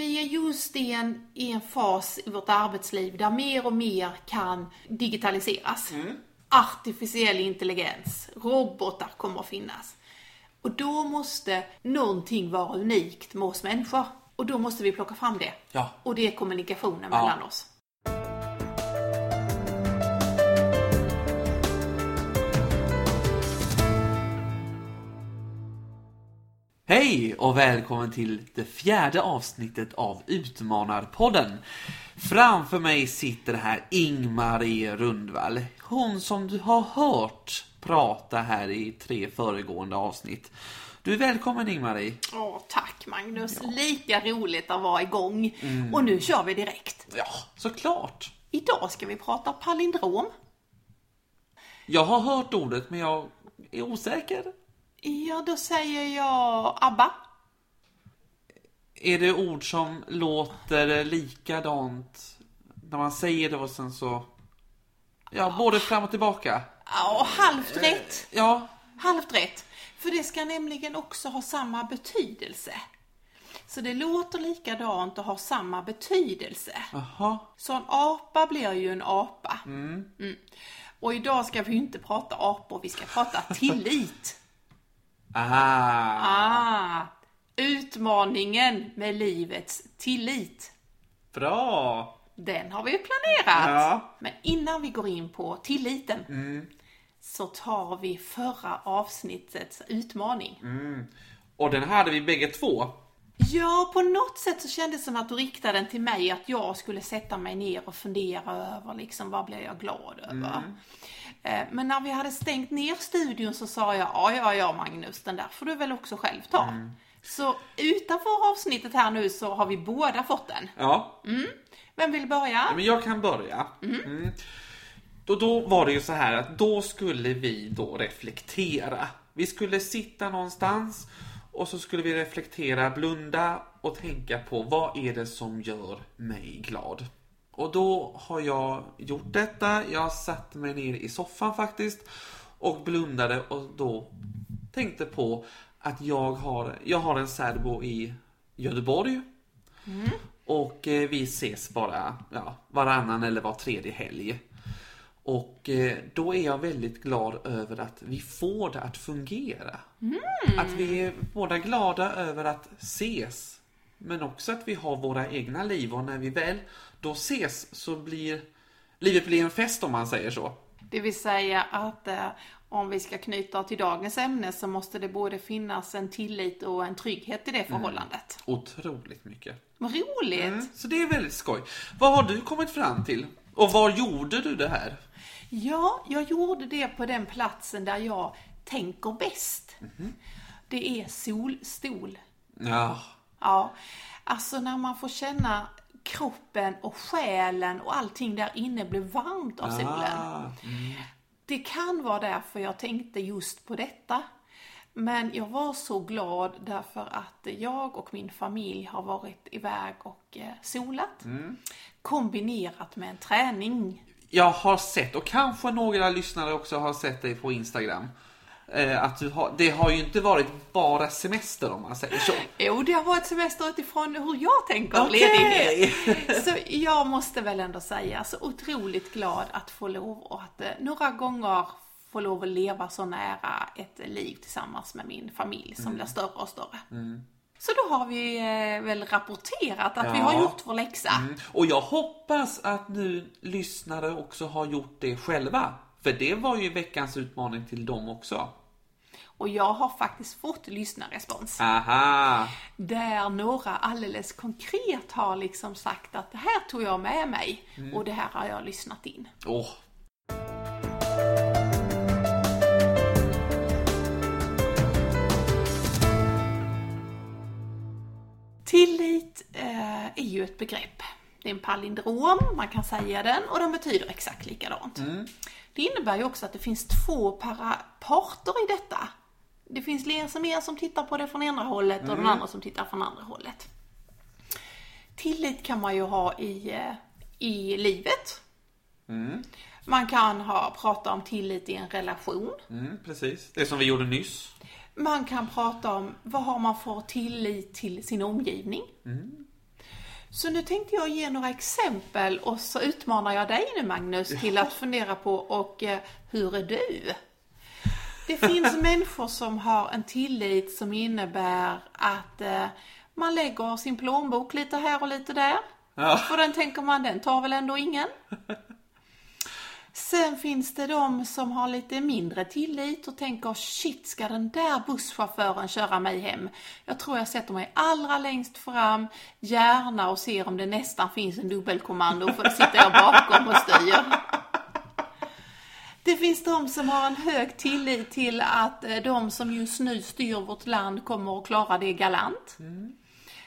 vi är just i en, i en fas i vårt arbetsliv där mer och mer kan digitaliseras. Artificiell intelligens, robotar kommer att finnas. Och då måste någonting vara unikt med oss människor. Och då måste vi plocka fram det. Ja. Och det är kommunikationen Ja. mellan oss. Hej och välkommen till det fjärde avsnittet av Utmanarpodden. Framför mig sitter här Ingmarie Rundvall. Hon som du har hört prata här i tre föregående avsnitt. Du är välkommen Ingmarie. Åh, tack Magnus. Lika roligt att vara igång. Och nu kör vi direkt. Ja, såklart. Idag ska vi prata palindrom. Jag har hört ordet men jag är osäker. Ja, då säger jag ABBA. Är det ord som låter likadant när man säger det och sen så... Ja, både fram och tillbaka. Ja, halvt rätt. Ja, Halvt rätt. För det ska nämligen också ha samma betydelse. Så det låter likadant och har samma betydelse. jaha. Så en apa blir ju en apa. Mm. Och idag ska vi ju inte prata apor, vi ska prata tillit. Ah. ah, utmaningen med livets tillit. Bra! Den har vi ju planerat. Ja. Men innan vi går in på tilliten så tar vi förra avsnittets utmaning. Och den hade vi bägge två. Ja, på något sätt så kändes det som att du riktade den till mig, att jag skulle sätta mig ner och fundera över liksom, vad blir jag glad över? Eh, Men när vi hade stängt ner studion så sa jag, ja, ja, ja Magnus, den där får du väl också själv ta. Så utanför avsnittet här nu så har vi båda fått den. Ja, Vem vill börja? men jag kan börja. Mm. Då, då var det ju så här att då skulle vi då reflektera. Vi skulle sitta någonstans och så skulle vi reflektera, blunda och tänka på vad är det som gör mig glad? Och då har jag gjort detta. Jag satte mig ner i soffan faktiskt och blundade och då tänkte på att jag har, jag har en särbo i Göteborg. Och eh, vi ses bara ja, varannan eller var tredje helg. Och eh, då är jag väldigt glad över att vi får det att fungera. Att vi är båda glada över att ses. Men också att vi har våra egna liv och när vi väl då ses så blir livet blir en fest om man säger så. Det vill säga att eh, om vi ska knyta till dagens ämne så måste det både finnas en tillit och en trygghet i det förhållandet. Otroligt mycket. Vad roligt! Så det är väldigt skoj. Vad har du kommit fram till? Och var gjorde du det här? Ja, jag gjorde det på den platsen där jag tänker bäst. Det är solstol. Ja, Ja, alltså när man får känna kroppen och själen och allting där inne blir varmt av solen. Ah, Det kan vara därför jag tänkte just på detta. Men jag var så glad därför att jag och min familj har varit iväg och eh, solat. Kombinerat med en träning. Jag har sett, och kanske några lyssnare också har sett dig på Instagram. Eh, att du har, det har ju inte varit bara semester om man säger så. Jo, det har varit semester utifrån hur jag tänker Okej. ledighet. Så jag måste väl ändå säga, så otroligt glad att få lov och att eh, några gånger få lov att leva så nära ett liv tillsammans med min familj som blir större och större. Så då har vi eh, väl rapporterat att vi Ja. har gjort vår läxa. Och jag hoppas att nu lyssnare också har gjort det själva. För det var ju veckans utmaning till dem också. Och jag har faktiskt fått lyssnarrespons. Aha! Där några alldeles konkret har liksom sagt att det här tog jag med mig och det här har jag lyssnat in. Åh, Tillit eh, är ju ett begrepp. Det är en palindrom, man kan säga den, och den betyder exakt likadant. Det innebär ju också att det finns två parter i detta. Det finns en som, tittar på det från ena hållet och den andra som tittar från andra hållet. Tillit kan man ju ha i, eh, i livet. Man kan ha, prata om tillit i en relation. mm, precis. Det som vi gjorde nyss. Man kan prata om vad har man för tillit till sin omgivning. Så nu tänkte jag ge några exempel och så utmanar jag dig nu Magnus till att fundera på och eh, hur är du? Det finns människor som har en tillit som innebär att eh, man lägger sin plånbok lite här och lite där. Ja. Och den tänker man, den tar väl ändå ingen. Sen finns det de som har lite mindre tillit och tänker shit, ska den där busschauffören köra mig hem? Jag tror jag sätter mig allra längst fram, gärna och ser om det nästan finns en dubbelkommando för då sitter jag bakom och styr. Det finns de som har en hög tillit till att eh, de som just nu styr vårt land kommer att klara det galant.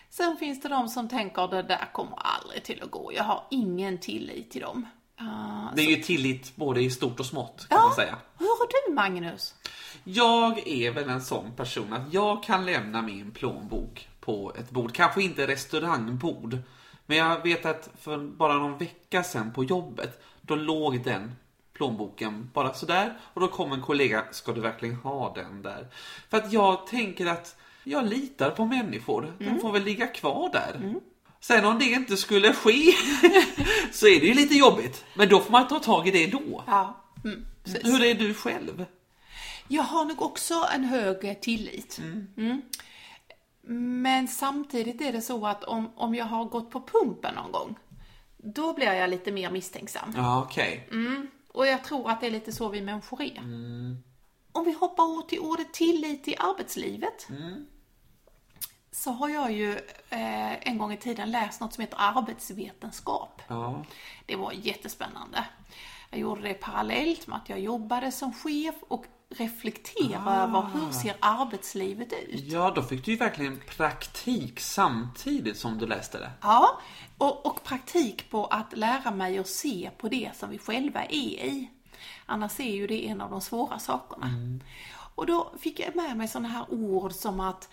Sen finns det de som tänker det där kommer aldrig till att gå. Jag har ingen tillit till dem. Ah, Det är ju tillit både i stort och smått kan man säga. hur har du Magnus? Jag är väl en sån person att jag kan lämna min plånbok på ett bord. Kanske inte restaurangbord. Men jag vet att för bara någon vecka sedan på jobbet, då låg den plånboken bara sådär. Och då kom en kollega, ska du verkligen ha den där? För att jag tänker att jag litar på människor. Den får väl ligga kvar där. Sen om det inte skulle ske så är det ju lite jobbigt. Men då får man ta tag i det då. Ja, mm. Hur är du själv? Jag har nog också en hög tillit. Mm. Men samtidigt är det så att om, om jag har gått på pumpen någon gång, då blir jag lite mer misstänksam. Ja, okej. Och jag tror att det är lite så vi människor är. Om vi hoppar åt till ordet tillit i arbetslivet. Så har jag ju eh, en gång i tiden läst något som heter arbetsvetenskap. Ja. Det var jättespännande. Jag gjorde det parallellt med att jag jobbade som chef och reflekterade över hur ser arbetslivet ut? Ja, då fick du ju verkligen praktik samtidigt som du läste det. Ja, och, och praktik på att lära mig att se på det som vi själva är i. Annars är ju det en av de svåra sakerna. Och då fick jag med mig sådana här ord som att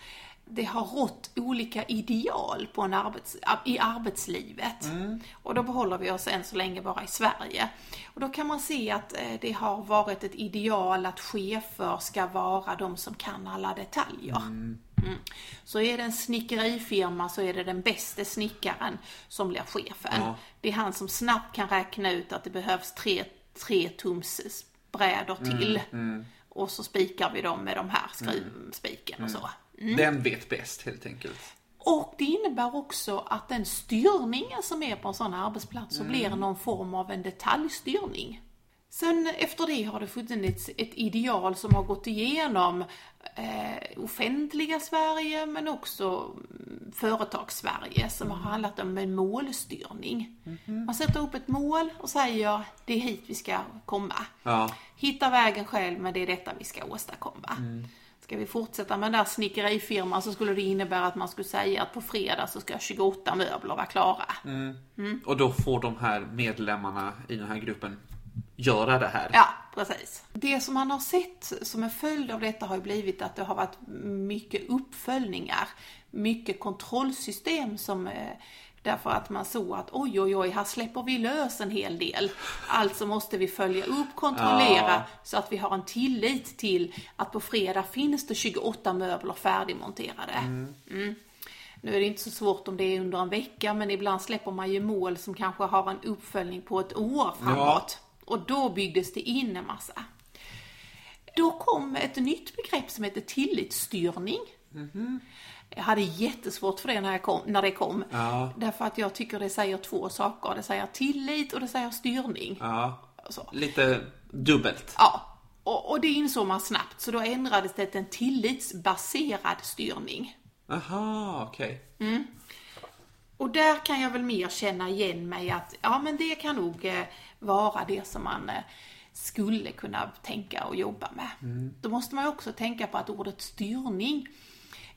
det har rått olika ideal på en arbets, i arbetslivet. Och då behåller vi oss än så länge bara i Sverige. Och då kan man se att eh, det har varit ett ideal att chefer ska vara de som kan alla detaljer. Mm. Så är det en snickerifirma så är det den bästa snickaren som blir chefen. Ja. Det är han som snabbt kan räkna ut att det behövs tre, tre tums brädor till. Och så spikar vi dem med de här skruvspiken och så. Den vet bäst helt enkelt. Och det innebär också att den styrningen som är på en sån arbetsplats så blir någon form av en detaljstyrning. Sen efter det har det funnits ett ideal som har gått igenom eh, offentliga Sverige men också mm, företags-Sverige som har handlat om en målstyrning. Man sätter upp ett mål och säger det är hit vi ska komma. Ja. Hitta vägen själv men det är detta vi ska åstadkomma. Ska vi fortsätta med den där snickerifirman så skulle det innebära att man skulle säga att på fredag så ska 28 möbler vara klara. Och då får de här medlemmarna i den här gruppen göra det här. Ja, precis. Det som man har sett som en följd av detta har ju blivit att det har varit mycket uppföljningar, mycket kontrollsystem som eh, Därför att man såg att oj, oj, oj, här släpper vi lös en hel del. Alltså måste vi följa upp, kontrollera Ja. så att vi har en tillit till att på fredag finns det 28 möbler färdigmonterade. Mm. Nu är det inte så svårt om det är under en vecka, men ibland släpper man ju mål som kanske har en uppföljning på ett år framåt. Och då byggdes det in en massa. Då kom ett nytt begrepp som heter tillitsstyrning. Jag hade jättesvårt för det när, jag kom, när det kom. Ja. Därför att jag tycker det säger två saker. Det säger tillit och det säger styrning. Ja. Så. Lite dubbelt. Ja, och, och det insåg man snabbt. Så då ändrades det till en tillitsbaserad styrning. Aha, okej. Och där kan jag väl mer känna igen mig att, ja men det kan nog eh, vara det som man eh, skulle kunna tänka och jobba med. Då måste man ju också tänka på att ordet styrning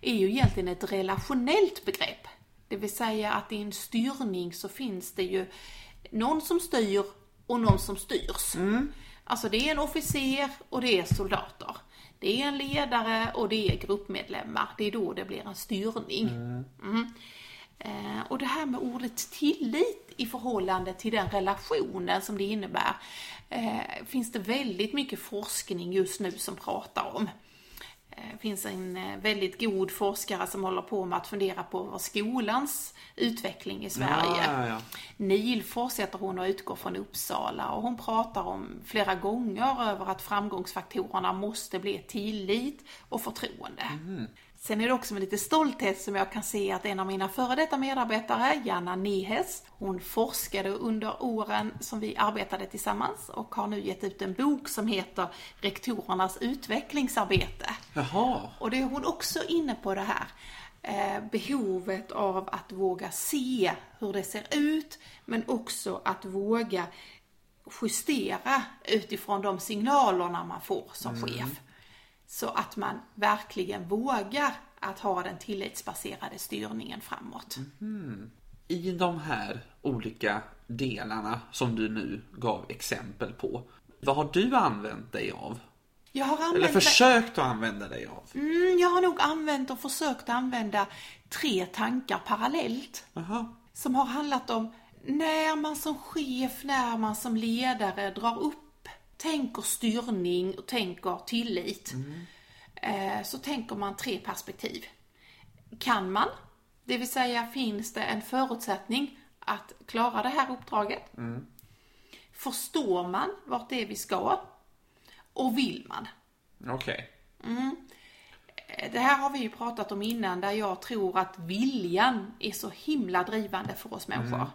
är ju egentligen ett relationellt begrepp. Det vill säga att i en styrning så finns det ju någon som styr och någon som styrs. Alltså det är en officer och det är soldater. Det är en ledare och det är gruppmedlemmar. Det är då det blir en styrning. Mm. Eh, och det här med ordet tillit i förhållande till den relationen som det innebär eh, finns det väldigt mycket forskning just nu som pratar om. Det finns en eh, väldigt god forskare som håller på med att fundera på skolans utveckling i Sverige. Ja, ja, ja. Nihlfors heter hon och utgår från Uppsala och hon pratar om flera gånger över att framgångsfaktorerna måste bli tillit och förtroende. Sen är det också med lite stolthet som jag kan se att en av mina före detta medarbetare, Janna Nihes, hon forskade under åren som vi arbetade tillsammans och har nu gett ut en bok som heter Rektorernas utvecklingsarbete. Jaha. Och det är hon också inne på det här. Eh, behovet av att våga se hur det ser ut, men också att våga justera utifrån de signalerna man får som chef. Så att man verkligen vågar att ha den tillitsbaserade styrningen framåt. I de här olika delarna som du nu gav exempel på, vad har du använt dig av? Har Eller använt försökt att använda dig av? Mm, jag har nog använt och försökt använda tre tankar parallellt. Jaha. Som har handlat om när man som chef, när man som ledare drar upp, tänker styrning och tänker tillit. Eh, så tänker man tre perspektiv. Kan man? Det vill säga, finns det en förutsättning att klara det här uppdraget? Förstår man vart det är vi ska? Och vill man? Okej. Det här har vi ju pratat om innan där jag tror att viljan är så himla drivande för oss människor.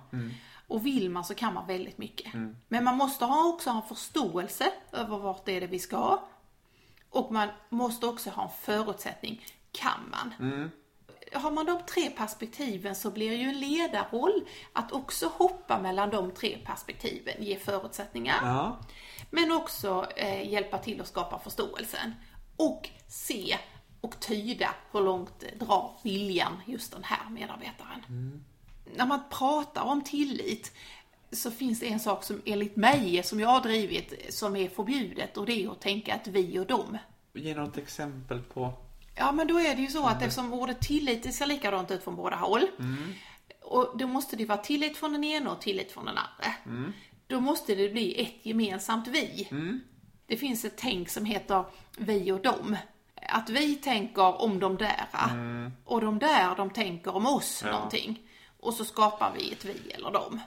Och vill man så kan man väldigt mycket. Men man måste ha också ha en förståelse över vart det är det vi ska. Och man måste också ha en förutsättning. Kan man? Har man de tre perspektiven så blir ju en ledarroll att också hoppa mellan de tre perspektiven, ge förutsättningar. Ja. Men också eh, hjälpa till att skapa förståelsen. Och se och tyda hur långt drar viljan just den här medarbetaren. När man pratar om tillit så finns det en sak som enligt mig, som jag har drivit, som är förbjudet och det är att tänka att vi och dem. Ge något exempel på... Ja, men då är det ju så att eftersom ordet tillit det ser likadant ut från båda håll. Och då måste det vara tillit från den ena och tillit från den andra. Då måste det bli ett gemensamt vi. Mm. Det finns ett tänk som heter vi och dem. Att vi tänker om de där och de där de tänker om oss Ja. någonting. Och så skapar vi ett vi eller dem.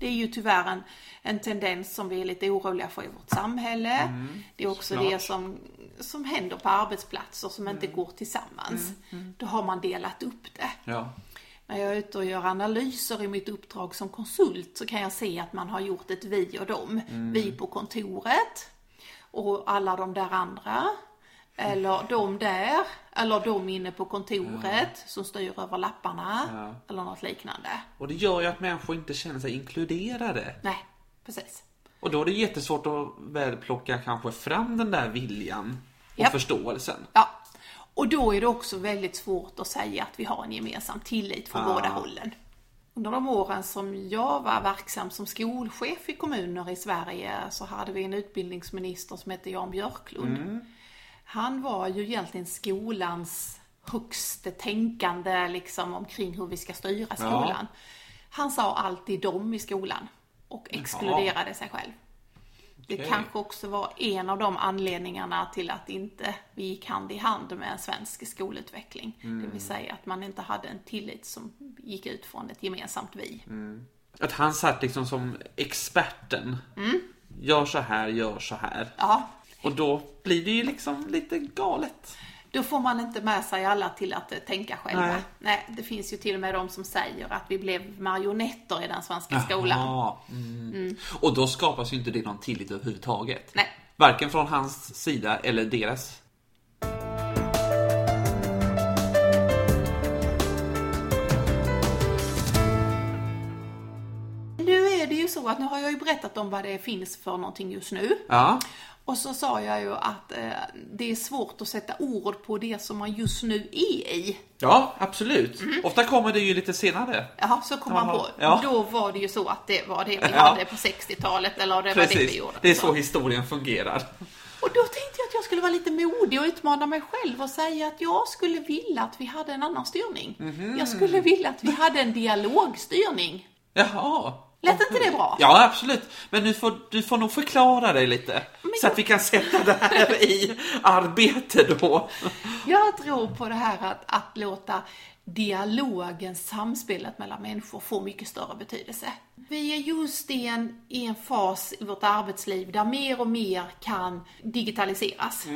Det är ju tyvärr en, en tendens som vi är lite oroliga för i vårt samhälle. det är också Mm. såklart. det som, som händer på arbetsplatser som inte går tillsammans. Då har man delat upp det. Ja. När jag är ute och gör analyser i mitt uppdrag som konsult så kan jag se att man har gjort ett vi och dem. Vi på kontoret och alla de där andra. Eller de där, eller de inne på kontoret som styr över lapparna. Ja. Eller något liknande. Och det gör ju att människor inte känner sig inkluderade. Nej, precis. Och då är det jättesvårt att väl plocka kanske fram den där viljan och Japp. förståelsen. Ja. Och då är det också väldigt svårt att säga att vi har en gemensam tillit från båda hållen. Under de åren som jag var verksam som skolchef i kommuner i Sverige så hade vi en utbildningsminister som hette Jan Björklund. Han var ju egentligen skolans högste tänkande liksom omkring hur vi ska styra skolan. Han sa alltid dom i skolan och exkluderade sig själv. Det kanske också var en av de anledningarna till att inte vi gick hand i hand med en svensk skolutveckling. Det Mm. vill säga att man inte hade en tillit som gick ut från ett gemensamt vi. Mm. Att han satt liksom som experten. Gör så här, gör så här. Ja, Och då blir det ju liksom lite galet. då får man inte med sig alla till att eh, tänka själva. Nej. Nej. det finns ju till och med de som säger att vi blev marionetter i den svenska skolan. Jaha, mm. Och då skapas ju inte det någon tillit överhuvudtaget. Nej. Varken från hans sida eller deras. Så att nu har jag ju berättat om vad det finns för någonting just nu. Ja, Och så sa jag ju att eh, det är svårt att sätta ord på det som man just nu är i. ja absolut. Ofta kommer det ju lite senare. Jaha, så kom man på. ja. Då var det ju så att det var det vi Ja. hade på 60-talet eller det var det vi Precis. gjorde. Det är så historien fungerar. Och då tänkte jag att jag skulle vara lite modig och utmana mig själv och säga att jag skulle vilja att vi hade en annan styrning. Mhm. Jag skulle vilja att vi hade en dialogstyrning. Jaha. Lät inte det bra? Ja, absolut. Men du får, du får nog förklara dig lite. Så att vi kan sätta det här i arbete då. Jag tror på det här att, att låta dialogen, samspelet mellan människor få mycket större betydelse. Vi är just i en, i en fas i vårt arbetsliv där mer och mer kan digitaliseras.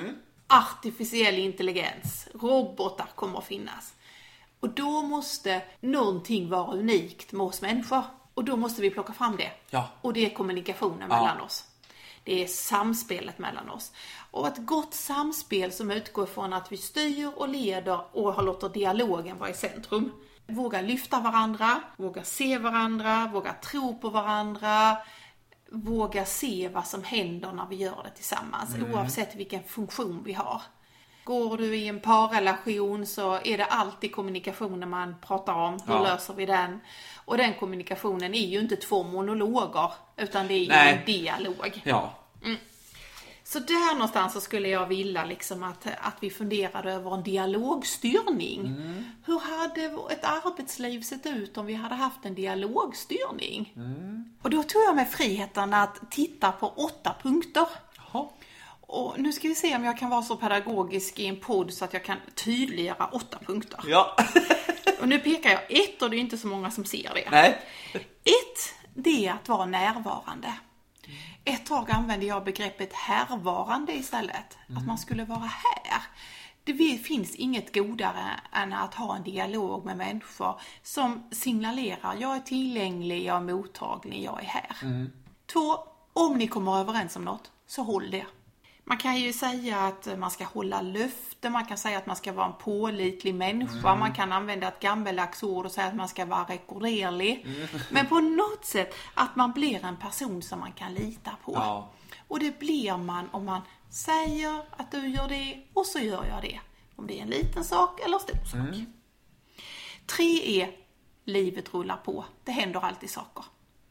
Artificiell intelligens, robotar kommer att finnas. Och då måste någonting vara unikt med oss människor. Och då måste vi plocka fram det. Ja. Och det är kommunikationen mellan oss. Det är samspelet mellan oss. Och ett gott samspel som utgår från att vi styr och leder och låter dialogen vara i centrum. Våga lyfta varandra, våga se varandra, våga tro på varandra, våga se vad som händer när vi gör det tillsammans, oavsett vilken funktion vi har. Går du i en parrelation så är det alltid kommunikationen man pratar om. Hur Ja. löser vi den? Och den kommunikationen är ju inte två monologer, utan det är ju Nej. en dialog. Ja. Så där någonstans så skulle jag vilja liksom att, att vi funderade över en dialogstyrning. Hur hade ett arbetsliv sett ut om vi hade haft en dialogstyrning? Och då tog jag mig friheten att titta på åtta punkter. Och nu ska vi se om jag kan vara så pedagogisk i en podd så att jag kan tydliggöra åtta punkter. Ja. Och nu pekar jag ett och det är inte så många som ser det. Nej. Ett, det är att vara närvarande. Ett tag använde jag begreppet härvarande istället. Att man skulle vara här. Det finns inget godare än att ha en dialog med människor som signalerar jag är tillgänglig, jag är mottaglig, jag är här. Två, om ni kommer överens om något, så håll det. Man kan ju säga att man ska hålla löften, man kan säga att man ska vara en pålitlig människa, man kan använda ett gammeldags ord och säga att man ska vara rekorderlig. Men på något sätt att man blir en person som man kan lita på. Ja. Och det blir man om man säger att du gör det och så gör jag det. Om det är en liten sak eller stor sak. Tre är livet rullar på. Det händer alltid saker.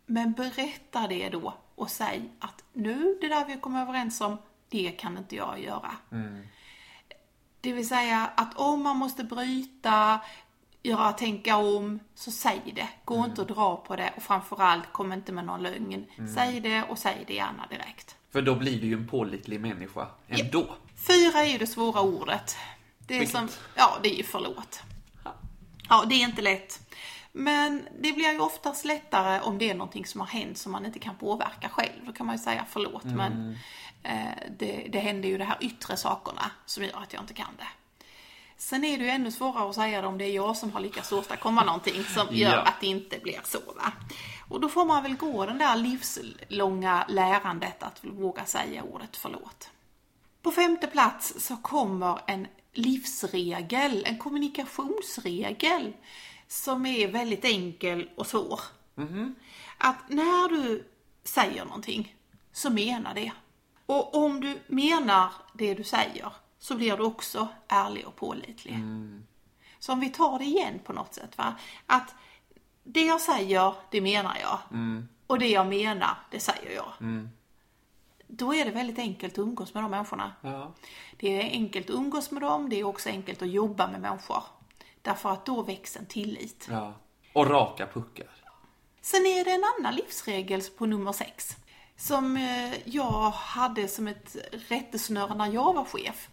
Men berätta det då och säg att nu, det där vi kom överens om, det kan inte jag göra. Det vill säga att om man måste bryta, göra, tänka om, så säg det. Gå inte och dra på det och framförallt kom inte med någon lögn. Säg det och säg det gärna direkt. För då blir du ju en pålitlig människa ändå. Fyra är ju det svåra ordet. Det är Vilket? som, ja det är ju förlåt. Ja, det är inte lätt. Men det blir ju oftast lättare om det är någonting som har hänt som man inte kan påverka själv. Då kan man ju säga förlåt, men eh, det, det händer ju de här yttre sakerna som gör att jag inte kan det. Sen är det ju ännu svårare att säga det om det är jag som har lyckats åstadkomma någonting som gör Ja. att det inte blir så. Va? Och då får man väl gå den där livslånga lärandet att våga säga ordet förlåt. På femte plats så kommer en livsregel, en kommunikationsregel som är väldigt enkel och svår. Att när du säger någonting så menar det. Och om du menar det du säger så blir du också ärlig och pålitlig. Så om vi tar det igen på något sätt. Va? Att det jag säger, det menar jag. Och det jag menar, det säger jag. Då är det väldigt enkelt att umgås med de människorna. Ja. Det är enkelt att umgås med dem, det är också enkelt att jobba med människor. Därför att då växer en tillit. ja. Och raka puckar. Sen är det en annan livsregel på nummer sex. Som eh, jag hade som ett rättesnöre när jag var chef.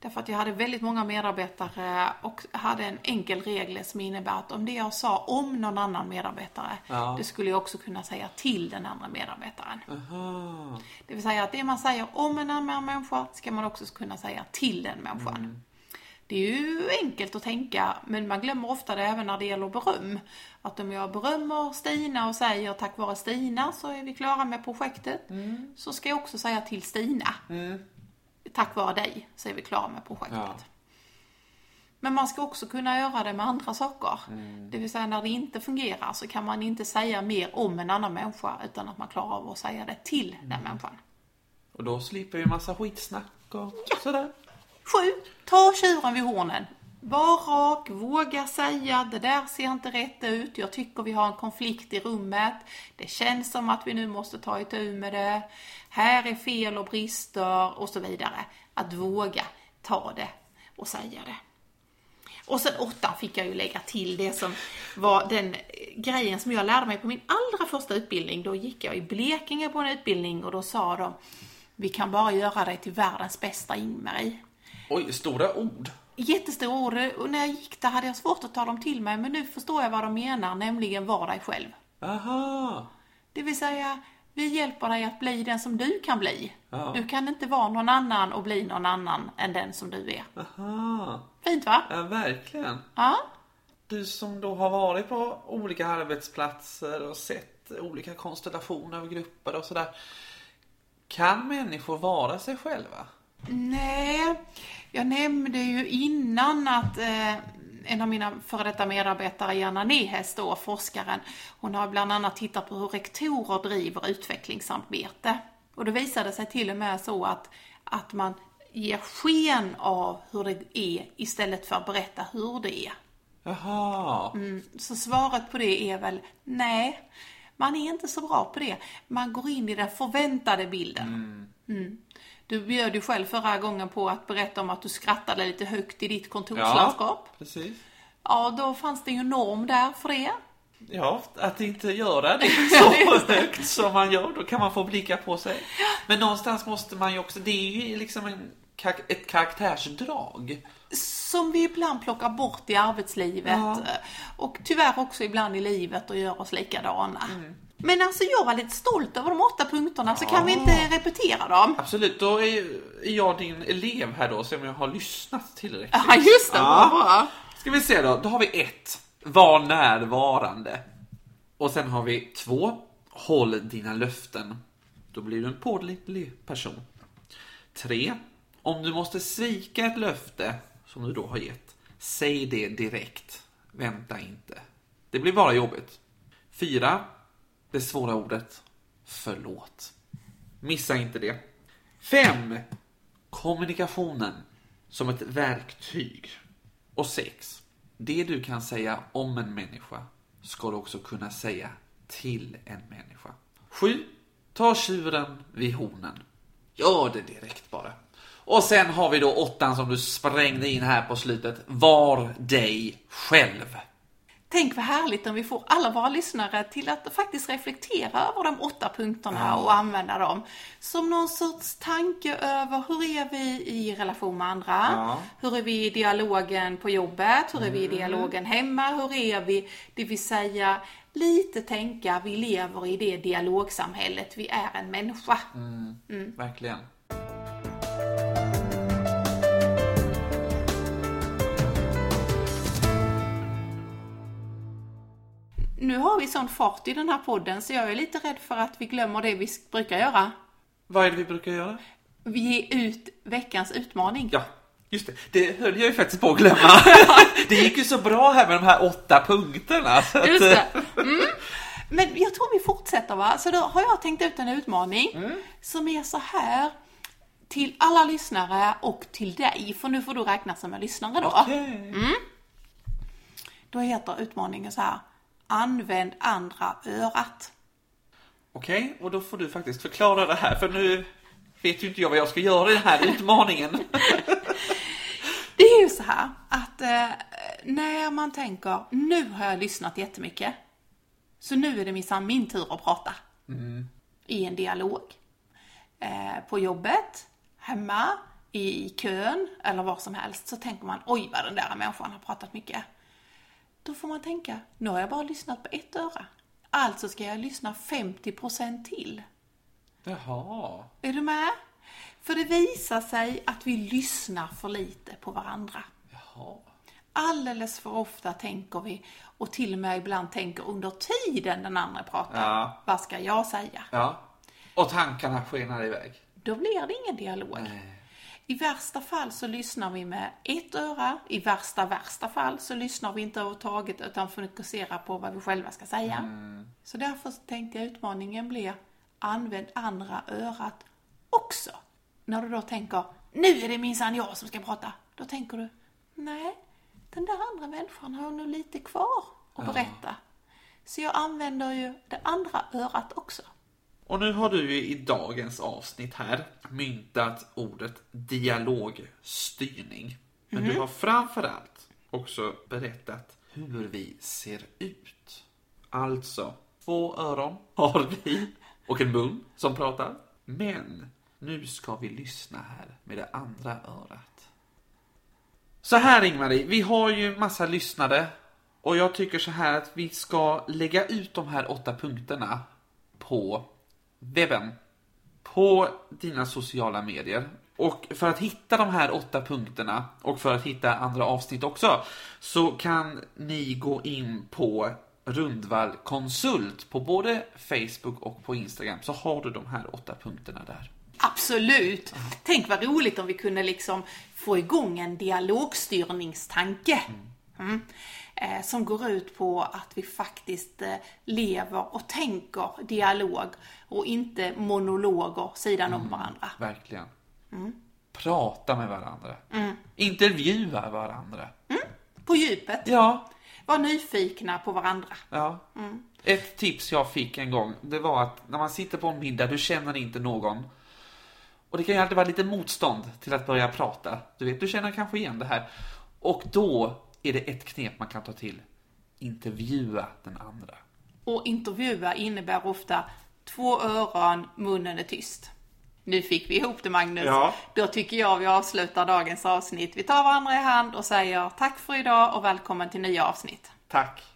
Därför att jag hade väldigt många medarbetare och hade en enkel regel som innebär att om det jag sa om någon annan medarbetare, Ja. det skulle jag också kunna säga till den andra medarbetaren. Aha. Det vill säga att det man säger om en annan människa ska man också kunna säga till den människan. Det är ju enkelt att tänka, men man glömmer ofta det även när det gäller beröm. Att om jag berömmer Stina och säger tack vare Stina så är vi klara med projektet. Så ska jag också säga till Stina. Tack vare dig så är vi klara med projektet. Ja. Men man ska också kunna göra det med andra saker. Det vill säga när det inte fungerar så kan man inte säga mer om en annan människa utan att man klarar av att säga det till den människan. Och då slipper vi massa skitsnack och sådär. Sju, ta tjuren vid hornen. Var rak, våga säga det där ser inte rätt ut. Jag tycker vi har en konflikt i rummet. Det känns som att vi nu måste ta itu med det. Här är fel och brister och så vidare. Att våga ta det och säga det. Och sen åtta fick jag ju lägga till det som var den eh, grejen som jag lärde mig på min allra allra första utbildning, då gick jag i Blekinge på en utbildning och då sa de vi kan bara göra dig till världens bästa Ingmarie. Oj, stora ord. Jättestora ord och när jag gick där hade jag svårt att ta dem till mig men nu förstår jag vad de menar, nämligen var dig själv. Aha. Det vill säga, vi hjälper dig att bli den som du kan bli. Ja. Du kan inte vara någon annan och bli någon annan än den som du är. Aha. Fint va? Ja, verkligen. Ja. Du som då har varit på olika arbetsplatser och sett olika konstellationer av grupper och sådär. Kan människor vara sig själva? Nej, jag nämnde ju innan att eh, en av mina före detta medarbetare, Janna Nehes, då, forskaren, hon har bland annat tittat på hur rektorer driver utvecklingsarbete. Och då visade det sig till och med så att, att man ger sken av hur det är istället för att berätta hur det är. Jaha. Mm, så svaret på det är väl nej, man är inte så bra på det. Man går in i den förväntade bilden. Mm. Du bjöd ju själv förra gången på att berätta om att du skrattade lite högt i ditt kontorslandskap. precis. Ja, då fanns det ju norm där för det. Ja, att inte göra det så högt som man gör, då kan man få blicka på sig. Men någonstans måste man ju också, det är ju liksom en, ett karaktärsdrag. Som vi ibland plockar bort i arbetslivet. Ja. Och tyvärr också ibland i livet och gör oss likadana. Men alltså jag var lite stolt över de åtta punkterna, så kan vi inte repetera dem? Absolut, då är jag din elev här då, så om jag har lyssnat tillräckligt. Ja, just det. Ja. Bra. Ska vi se då, då har vi ett. Var närvarande. Och sen har vi två. Håll dina löften. Då blir du en pålitlig person. Tre. Om du måste svika ett löfte som du då har gett, säg det direkt. Vänta inte. Det blir bara jobbigt. Fyra. Det svåra ordet förlåt. Missa inte det. Fem. Kommunikationen som ett verktyg. Och sex. Det du kan säga om en människa ska du också kunna säga till en människa. Sju. Ta tjuren vid hornen. Gör det direkt bara. Och sen har vi då åttan som du sprängde in här på slutet. Var dig själv. Tänk vad härligt om vi får alla våra lyssnare till att faktiskt reflektera över de åtta punkterna och använda dem som någon sorts tanke över hur är vi i relation med andra? Ja. Hur är vi i dialogen på jobbet? Hur är vi i dialogen hemma? Hur är vi, det vill säga lite tänka, vi lever i det dialogsamhället, vi är en människa. Verkligen. Nu har vi sån fart i den här podden så jag är lite rädd för att vi glömmer det vi brukar göra. Vad är det vi brukar göra? Vi ger ut veckans utmaning. Ja, just det. Det höll jag ju faktiskt på att glömma. det gick ju så bra här med de här åtta punkterna. Just det. Mm. Men jag tror vi fortsätter va? Så då har jag tänkt ut en utmaning som är så här till alla lyssnare och till dig, för nu får du räkna som en lyssnare då. Okej. Då heter utmaningen så här, använd andra örat. Okej, och då får du faktiskt förklara det här för nu vet ju inte jag vad jag ska göra i den här utmaningen. Det är ju så här att eh, när man tänker, nu har jag lyssnat jättemycket, så nu är det minsann min tur att prata. I en dialog. Eh, på jobbet, hemma, i kön eller var som helst så tänker man, oj vad den där människan har pratat mycket. Då får man tänka, nu har jag bara lyssnat på ett öra. Alltså ska jag lyssna 50% till. Jaha. Är du med? För det visar sig att vi lyssnar för lite på varandra. Jaha. Alldeles för ofta tänker vi, och till och med ibland tänker under tiden den andra pratar, Ja. vad ska jag säga? Ja. Och tankarna skenar iväg. Då blir det ingen dialog. I värsta fall så lyssnar vi med ett öra, i värsta, värsta fall så lyssnar vi inte överhuvudtaget utan fokuserar på vad vi själva ska säga. Så därför så tänkte jag utmaningen blir, använd andra örat också. När du då tänker, nu är det minsann jag som ska prata. Då tänker du, nej, den där andra människan har nog lite kvar att berätta. Så jag använder ju det andra örat också. Och nu har du i dagens avsnitt här myntat ordet dialogstyrning. Men du har framförallt också berättat hur vi ser ut. Alltså, två öron har vi och en mun som pratar. Men nu ska vi lyssna här med det andra örat. Så här Ingmarie, vi har ju massa lyssnare och jag tycker så här att vi ska lägga ut de här åtta punkterna på webben. På dina sociala medier. Och för att hitta de här åtta punkterna och för att hitta andra avsnitt också så kan ni gå in på Rundvall Konsult på både Facebook och på Instagram så har du de här åtta punkterna där. Absolut! Tänk vad roligt om vi kunde liksom få igång en dialogstyrningstanke. Mm. Eh, som går ut på att vi faktiskt eh, lever och tänker dialog och inte monologer sidan om varandra. Verkligen. Prata med varandra. Intervjua varandra. På djupet. Ja, Var nyfikna på varandra. Ja. Ett tips jag fick en gång, det var att när man sitter på en middag, du känner inte någon. Och det kan ju alltid vara lite motstånd till att börja prata. Du vet, du känner kanske igen det här. Och då är det ett knep man kan ta till. Intervjua den andra. Och intervjua innebär ofta två öron, munnen är tyst. Nu fick vi ihop det Magnus. Ja. Då tycker jag vi avslutar dagens avsnitt. Vi tar varandra i hand och säger tack för idag och välkommen till nya avsnitt. Tack!